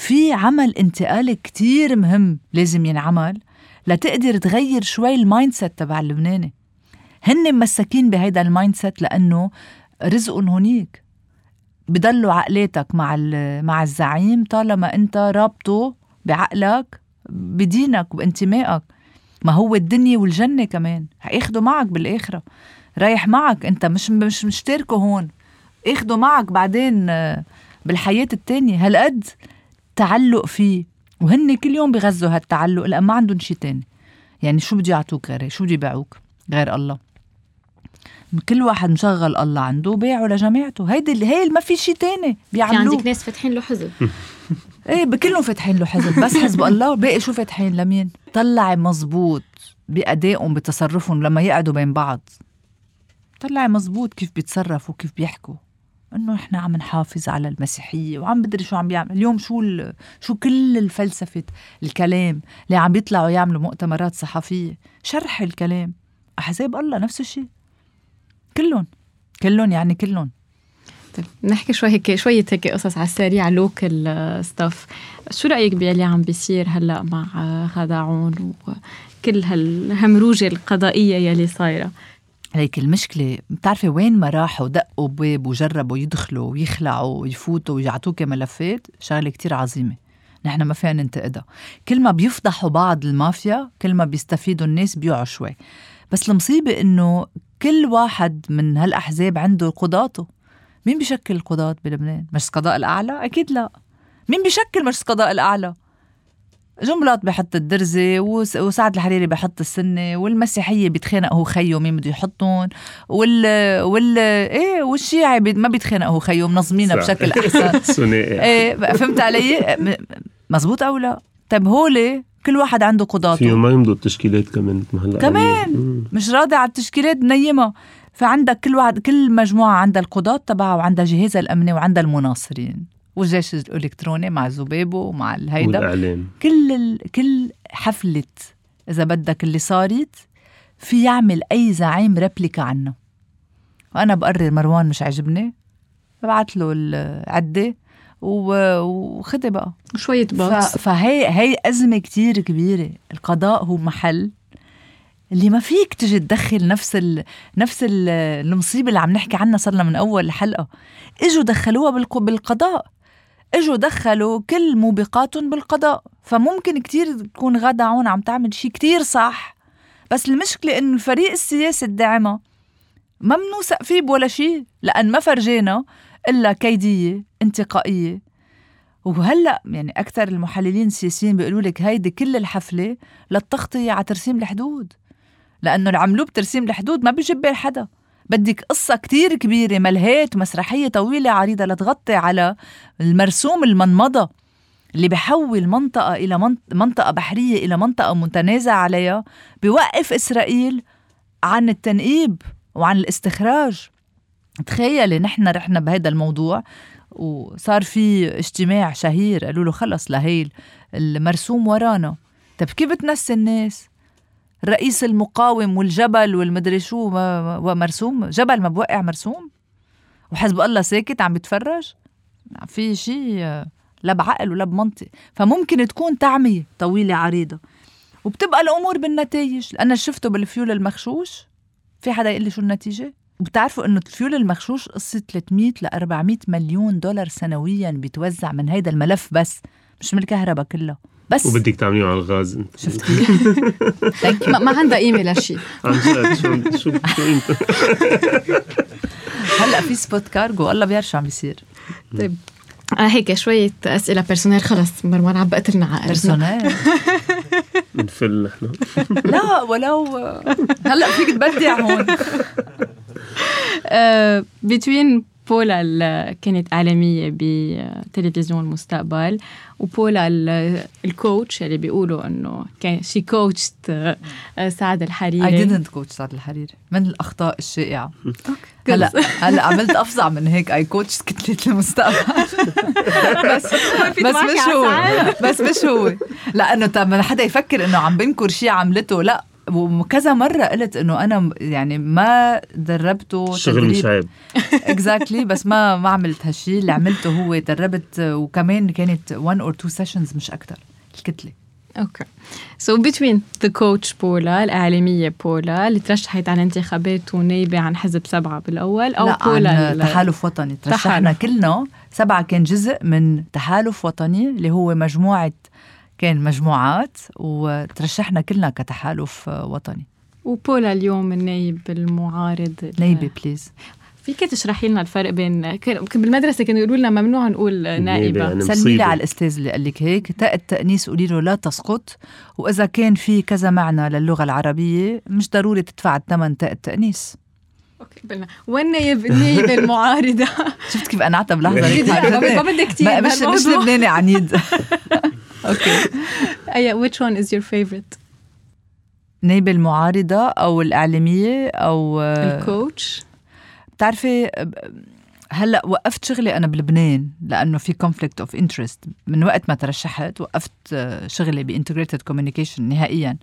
في عمل انتقالي كتير مهم لازم ينعمل لتقدر تغير شوي ال mindset تبع اللبناني. هن مساكين بهيدا ال mindset لأنه رزقهم هونيك. بضلوا عقلاتك مع مع الزعيم طالما أنت رابطه بعقلك بدينك وبانتمائك ما هو الدنيا والجنة كمان. حياخدوا معك بالآخرة. رايح معك أنت مش مش مشتركه هون. اخده معك بعدين بالحياة التانية. هالقد تعلق فيه وهن كل يوم بغزوا هالتعلق لأن ما عندهم شي تاني. يعني شو بده يعطوك غير شو بده يبيعوك؟ غير الله. كل واحد مشغل الله عنده بيعه لجماعته هيدي هي ما في شيء تاني. بيعملوه في عندك ناس فاتحين له حزب. إيه بكلهم فاتحين له حزب. بس حزب الله. والباقي شو فاتحين؟ لمين؟ طلعي مزبوط بأدائهم بتصرفهم لما يقعدوا بين بعض. طلعي مزبوط كيف بيتصرفوا كيف بيحكوا. إنه إحنا عم نحافظ على المسيحية وعم بدري شو عم بيعمل. اليوم شو شو كل الفلسفة الكلام اللي عم بيطلعوا يعملوا مؤتمرات صحفية شرح الكلام. أحزاب الله نفس الشيء. كلهم. كلهم يعني كلهم. طيب نحكي شوي هيك شوية هيك قصص على السريع local stuff شو رأيك باللي عم بيصير هلأ مع غادة عون وكل هالهمروجة القضائية يلي صايرة؟ هيك المشكلة بتعرفي وين ما راحوا دقوا بواب وجربوا يدخلوا ويخلعوا ويفوتوا ويعطوك ملفات شغلة كتير عظيمة نحن ما فينا ننتقدها كل ما بيفضحوا بعض المافيا كل ما بيستفيدوا الناس بيوعوا شوي بس المصيبة إنه كل واحد من هالأحزاب عنده قضاته مين بيشكل القضاة بلبنان؟ مجلس القضاء الأعلى؟ أكيد لا مين بيشكل مجلس القضاء الأعلى؟ جنبلاط بحط الدرزة وسعد الحريري بحط السنة والمسيحية بيتخانق هو خيو مين بده يحطهم وال وال إيه والشيعي ما بيتخانق هو خيو منظمينها بشكل أحسن. ثنائي إيه فهمت علي؟ مزبوط أو لا؟ طيب هولي كل واحد عنده قضاته فيهم ما يمضوا التشكيلات كمان هلأ كمان؟ مش راضي على التشكيلات؟ منيمة فعندك كل واحد كل مجموعة عندها القضاة تبعها وعندها جهازها الأمني وعندها المناصرين. والجيش الإلكتروني مع زبيبه ومع الهيدا. والإعلام. كل ال... كل حفلة إذا بدك اللي صارت في يعمل أي زعيم ريبليكا عنه. وأنا بقرر مروان مش عجبني ببعث له العدة وخدي بقى. شوية باص فهي هي أزمة كتير كبيرة. القضاء هو محل اللي ما فيك تجي تدخل نفس ال نفس ال المصيبة اللي عم نحكي عنها صرنا من أول الحلقة إجوا دخلوها بالقضاء. إجوا دخلوا كل موبقاتهم بالقضاء. فممكن كتير تكون غدا عون عم تعمل شيء كتير صح. بس المشكلة إنه الفريق السياسي الداعمة ما منوثق فيه بولا شيء لأن ما فرجينا إلا كيدية انتقائية. وهلأ يعني أكثر المحللين السياسيين بيقولوا لك هيدي كل الحفلة للتغطية على ترسيم الحدود. لأنه اللي عملوه بترسيم الحدود ما بيجي بال حدا. بدك قصة كتير كبيرة ملهات مسرحية طويلة عريضة لتغطي على المرسوم المنمضة اللي بحول منطقة إلى منطقة بحرية إلى منطقة متنازع عليها بيوقف إسرائيل عن التنقيب وعن الاستخراج. تخيلي نحن رحنا بهذا الموضوع وصار في اجتماع شهير قالوا له خلص لهي المرسوم ورانا. طيب كيف بتنسي الناس؟ الرئيس المقاوم والجبل والمدري شو ما مرسوم جبل ما بوقع مرسوم؟ وحزب الله ساكت عم بيتفرج في شيء لا بعقل ولا بمنطق. فممكن تكون تعمية طويلة عريضة. وبتبقى الأمور بالنتائج أنا شفته بالفيول المغشوش في حدا يقول لي شو النتيجة؟ وبتعرفوا إنه الفيول المغشوش قصة 300 ل 400 مليون دولار سنويا بيتوزع من هيدا الملف بس. مش من الكهرباء كلها. بس وبدك تعمليه على الغاز. انت شفت؟ ما, ما عندها قيمه لشيء عن جد شو شو هلا في سبوت كارجو الله بيعرف شو عم بيصير. طيب. آه هيك شوية أسئلة بيرسونيل خلص مروان عبقت لنا عقل بيرسونيل نفل نحن. لا ولو هلا فيك تبدع هون. uh, between بولا ال- كانت إعلامية بتلفزيون المستقبل وبولا ال- الكوتش اللي بيقولوا إنه كان شي كوتشت سعد I الحريري didn't coach سعد الحريري. من الأخطاء الشائعة. هلأ هلأ عملت أفظع من هيك. I coached كتلة المستقبل. بس بس مش هو. بس مش هو. لأنه طب ما حدا يفكر إنه عم بنكر شيء عملته. لأ. وكذا مرة قلت إنه أنا م- يعني ما دربته الشغل مش عيب. exactly exactly, بس ما ما عملت هالشيء اللي عملته هو دربت وكمان كانت 1 or 2 sessions مش أكثر الكتلة. okay. So between the coach بولا الإعلامية بولا اللي ترشحت على انتخابات ونايبة عن حزب سبعة بالأول أو لا بولا عن ال- تحالف وطني. ترشحنا تحالف. كلنا سبعة كان جزء من تحالف وطني اللي هو مجموعة كان مجموعات وترشحنا كلنا كتحالف وطني. وبولا اليوم النايب المعارض ال- نايبة please. فيك تشرحي لنا الفرق بين بالمدرسة كانوا يقولوا لنا ممنوع نقول نائبة. يعني سلمي. على الأستاذ اللي قال لك هيك. تاء التانيث قولي له لا تسقط. وإذا كان في كذا معنى للغة العربية مش ضروري تدفع الثمن تاء التانيث okay بالنا والنايب النايبة المعارضة؟ شفت كيف قنعتها بلحظه ما بدي كتير ما مش مش. لبناني عنيد. okay أي which one is your favorite? نايبة المعارضة أو الإعلامية أو ال coach. بتعرفي هلأ وقفت شغلي أنا بلبنان لأنه في conflict of interest. من وقت ما ترشحت وقفت آه، شغلي ب integrated communication نهائيا.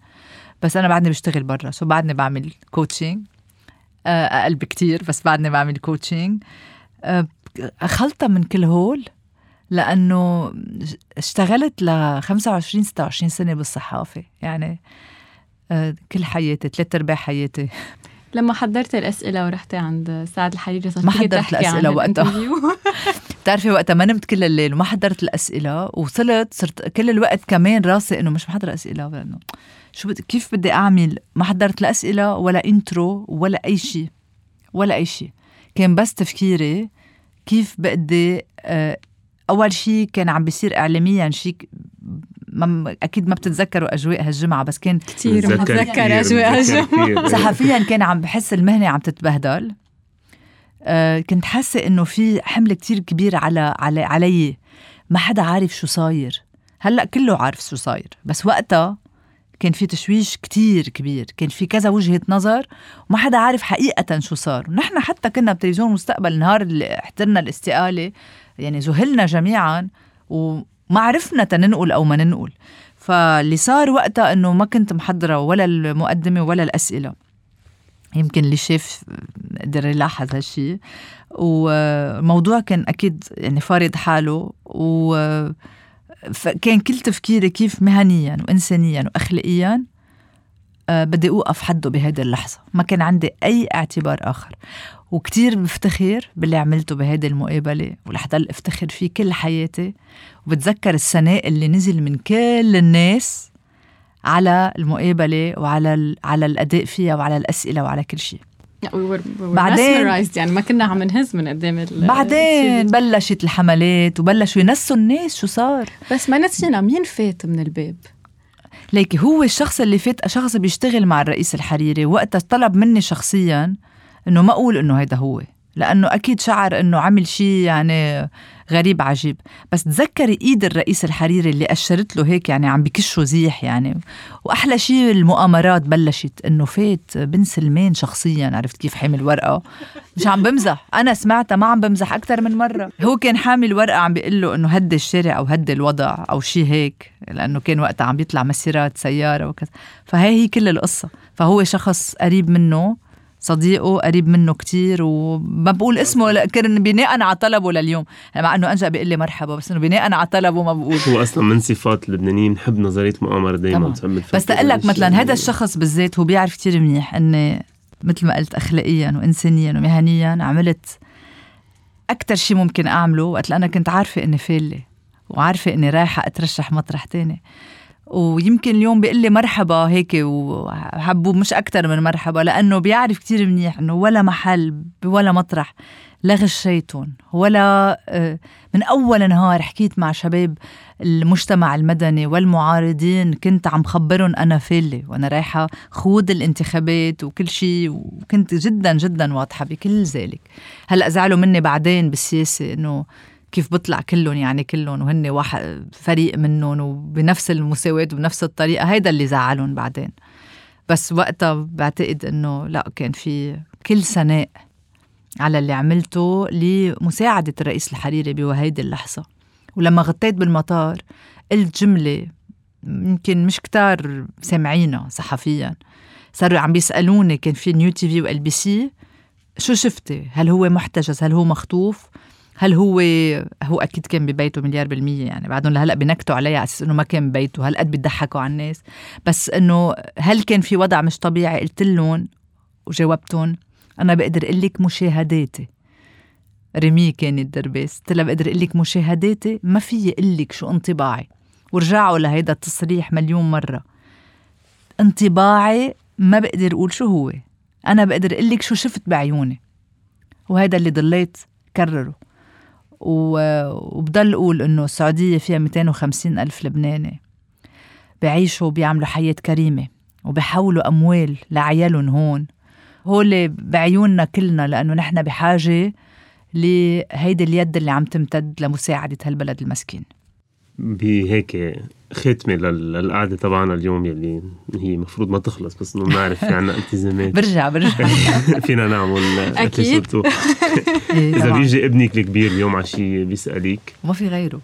بس أنا بعدني بشتغل برا. so بعدني بعمل coaching أقل بكتير بس بعدني بعمل coaching خلطة من كل هول لأنه اشتغلت ل 25 26 سنة بالصحافة. يعني آه، كل حياتي ثلاث أرباع حياتي. لما حضرت الأسئلة ورحتي عند سعد الحريري صرت ما حضرت الأسئلة وقتها. بتعرفي وقتها ما نمت كل الليل وما حضرت الأسئلة وصلت صرت كل الوقت كمان راسي إنه مش محضره أسئلة لأنه شو بد... كيف بدي أعمل؟ ما حضرت الأسئلة ولا انترو ولا أي شيء ولا أي شيء كان بس تفكيري كيف بدي آه، أول شيء كان عم بيصير اعلاميا شيء ما أكيد ما بتتذكروا أجواء هالجمعة بس كان كثير بتذكر الجمعة. كتير. صحفيا كان عم بحس المهنة عم تتبهدل. آه كنت حاسة إنه في حمل كتير كبير على على علي. ما حدا عارف شو صاير. هلأ كله عارف شو صاير. بس وقتها كان في تشويش كتير كبير. كان في كذا وجهة نظر. وما حدا عارف حقيقة شو صار. ونحن حتى كنا بتلفزيون المستقبل نهار اللي احترنا الاستقالة. يعني ذهلنا جميعا وما عرفنا تننقل أو ما ننقل. فاللي صار وقتها إنه ما كنت محضرة ولا المقدمة ولا الأسئلة. يمكن اللي شاف قدر يلاحظ هالشي. والموضوع كان أكيد يعني فارض حاله. و فكان كل تفكيري كيف مهنيا وإنسانيا وأخلاقيا آه، بدي أوقف حده بهيدي اللحظة. ما كان عندي أي اعتبار آخر. وكتير بفتخر باللي عملته بهيدي المقابلة ولحتى افتخر فيه كل حياتي. وبتذكر الثناء اللي نزل من كل الناس على المقابلة وعلى على الأداء فيها وعلى الأسئلة وعلى كل شيء. We were, we were بعدين- يعني ما كنا عم نهز من قدام بعدين بلشت الحملات وبلشوا ينسوا الناس شو صار. بس ما نسينا مين فات من الباب. ليك هو الشخص اللي فات شخص بيشتغل مع الرئيس الحريري وقتها طلب مني شخصيا إنه ما أقول إنه هيدا هو لأنه أكيد شعر إنه عمل شيء يعني غريب عجيب. بس تذكري إيد الرئيس الحريري اللي أشرت له هيك يعني عم بكشوا زيح يعني. وأحلى شيء المؤامرات بلشت إنه فات بن سلمان شخصيا عرفت كيف حامل ورقة؟ مش عم بمزح. أنا سمعتها ما عم بمزح أكثر من مرة. هو كان حامل ورقة عم بيقول له إنه هدي الشارع أو هدي الوضع أو شيء هيك لأنه كان وقتها عم بيطلع مسيرات سيارة وكذا. فهي هي كل القصة. فهو شخص قريب منه صديقه قريب منه كتير وما بقول اسمه كان بناء على طلبه لليوم. مع إنه أنجا بيقول لي مرحبا بس إنه بناء على طلبه ما بقول. هو أصلا من صفات اللبنانيين نحب نظرية مؤامرة دائما بس تقول لك مثلا هذا الشخص بالذات هو بيعرف كتير منيح إني مثل ما قلت اخلاقيا وانسانيا ومهنيا عملت أكثر شيء ممكن أعمله وقت أنا كنت عارفة إني فالة وعارفة إني رايحة أترشح مطرح تاني. ويمكن اليوم بيقول لي مرحبا هيك وحبوه مش أكتر من مرحبا لأنه بيعرف كتير منيح إنه ولا محل ولا مطرح لا غشيتهم ولا آه، من أول نهار حكيت مع شباب المجتمع المدني والمعارضين كنت عم خبرهم أنا فيلي وأنا رايحة خوض الانتخابات وكل شيء وكنت جدا جدا واضحة بكل ذلك. هلأ زعلوا مني بعدين بالسياسة إنه كيف بطلع كلهم يعني كلهم وهن واحد فريق منهم وبنفس المساواة وبنفس الطريقة هيدا اللي زعلهم بعدين بس وقتها بعتقد إنه لا كان في كل سناء على اللي عملته لمساعدة الرئيس الحريري بهيدي اللحظة ولما غطيت بالمطار قلت جملة يمكن مش كتار سامعينها صحفيا صاروا عم بيسألوني كان في New TV و LBC شو شفتي؟ هل هو محتجز؟ هل هو مخطوف؟ هل هو هو أكيد كان ببيته مليار بالمية يعني. بعدهم لهلأ بنكتوا عليه على أساس إنه ما كان ببيته. هالقد بيضحكوا على الناس. بس إنه هل كان في وضع مش طبيعي؟ قلت لهم وجاوبتهم أنا بقدر أقول لك مشاهداتي. ريمي كانت درباس قلت لها بقدر أقول لك مشاهداتي؟ ما في أقول لك شو انطباعي. ورجعوا لهيدا التصريح مليون مرة. انطباعي ما بقدر أقول شو هو. أنا بقدر أقول لك شو شفت بعيوني. وهذا اللي ضليت كرره. وبضل أقول إنه السعودية فيها 250 ألف لبناني بعيشوا وبيعملوا حياة كريمة وبحولوا أموال لعيالهم هون. هول بعيوننا كلنا لأنه نحن بحاجة لهيدي اليد اللي عم تمتد لمساعدة هالبلد المسكين. بهيك ختمة للقعدة تبعنا اليوم يلي هي مفروض ما تخلص بس إنه بنعرف في عنا التزامات. برجع برجع. فينا نعمل أكيد. إيه، إذا بيجي ابنك الكبير اليوم عشية بيسألك ما في غيره.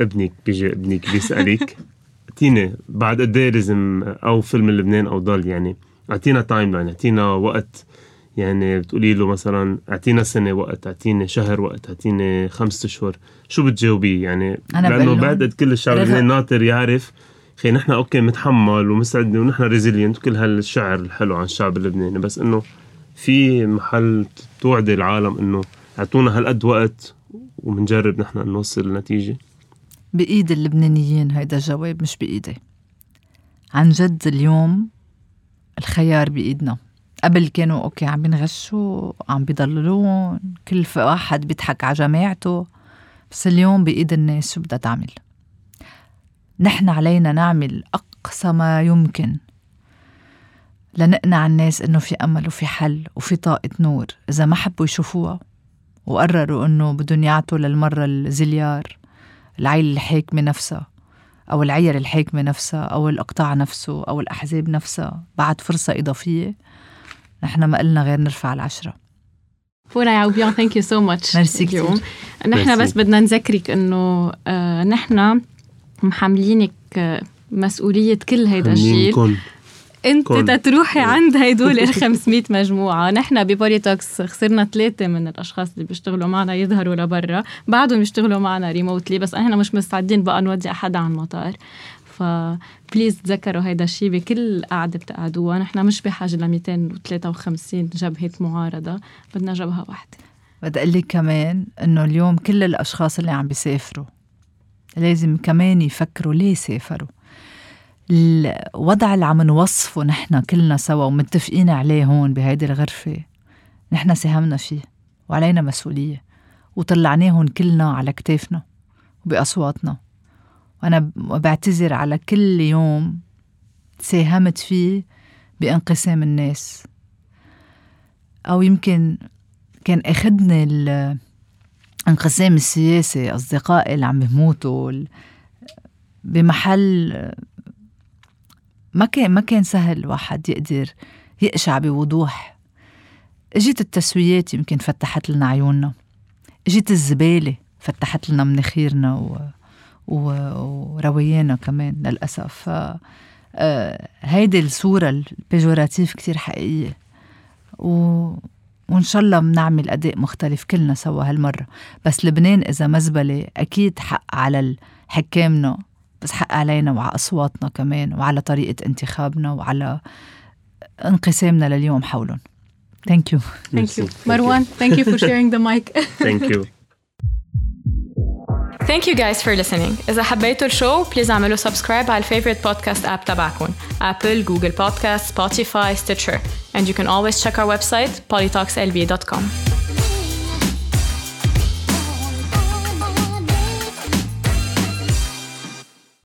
ابنك بيجي ابنك بيسألك اعطينا بعد قد إيه لازم أو فل من لبنان أو ضل يعني. اعطينا timeline اعطينا وقت. يعني بتقولي له مثلا أعطينا سنة وقت أعطيني شهر وقت أعطيني خمسة أشهر شو بتجاوبيه؟ يعني أنا لأنه بعد كل الشعب اللبناني ناطر يعرف خي نحن okay متحمل ومستعد ونحن resilient وكل هالشعر الحلو عن الشعب اللبناني بس إنه في محل توعدي العالم إنه أعطونا هالقد وقت وبنجرب نحن نوصل لنتيجة. بإيد اللبنانيين هيدا الجواب مش بإيدي. عن جد اليوم الخيار بإيدنا. قبل كانوا okay عم بينغشوا عم بيضللون كل واحد بيضحك على جماعته. بس اليوم بإيد الناس شو بدها تعمل؟ نحن علينا نعمل أقصى ما يمكن. لنقنع الناس إنه في أمل وفي حل وفي طاقة نور. إذا ما حبوا يشوفوها وقرروا إنه بدهم يعطوا للمرة الزليار العيلة الحاكمة نفسها أو العير الحاكمة نفسها أو الإقطاع نفسه أو الأحزاب نفسها بعد فرصة إضافية. نحن ما قلنا غير نرفع العشرة. فورا يا thank you so much merci كثير نحن بس بدنا نذكرك إنه آه نحن محملينك آه، مسؤولية كل هيدا الجيل انت كل. تروحي عند هدول ال 500 مجموعة. نحن ب Politalks خسرنا ثلاثة من الأشخاص اللي بيشتغلوا معنا يظهروا لبرا. بعدهم يشتغلوا معنا remotely بس إحنا مش مستعدين بقى نودي أحد على المطار ف please تذكروا هيدا الشيء بكل قعدة بتقعدوها. نحن مش بحاجة ل 253 جبهه معارضة بدنا جبهة واحدة. بدي أقول لك كمان إنه اليوم كل الأشخاص اللي عم بيسافروا لازم كمان يفكروا ليه سافروا. الوضع اللي عم نوصفه نحن كلنا سوا ومتفقين عليه هون بهيدي الغرفة نحن ساهمنا فيه وعلينا مسؤولية وطلعناهم كلنا على كتافنا وبأصواتنا. وأنا بعتذر على كل يوم ساهمت فيه بانقسام الناس أو يمكن كان أخدني الانقسام السياسي أصدقائي اللي عم بيموتوا بمحل ما كان ما كان سهل واحد يقدر يقشع بوضوح إجت التسويات يمكن فتحت لنا عيوننا إجت الزبالة فتحت لنا مناخيرنا. ورويانا كمان للأسف ف... آه... هيدي الصورة البيجوراتيف كتير حقيقية و... وإن شاء الله بنعمل أداء مختلف كلنا سوا هالمرة بس لبنان إذا مزبلة أكيد حق على حكامنا بس حق علينا وعلى أصواتنا كمان وعلى طريقة انتخابنا وعلى انقسامنا لليوم حولهم Thank you. Thank you. Marwan, thank you for sharing the mic. thank you. Thank you guys for listening. إذا حبيتوا الشو بليز اعملوا سبسكرايب على الفيفورت بودكاست اب تبعكم Apple, Google Podcast, Spotify, Stitcher. And you can always check our website polytalkslb.com.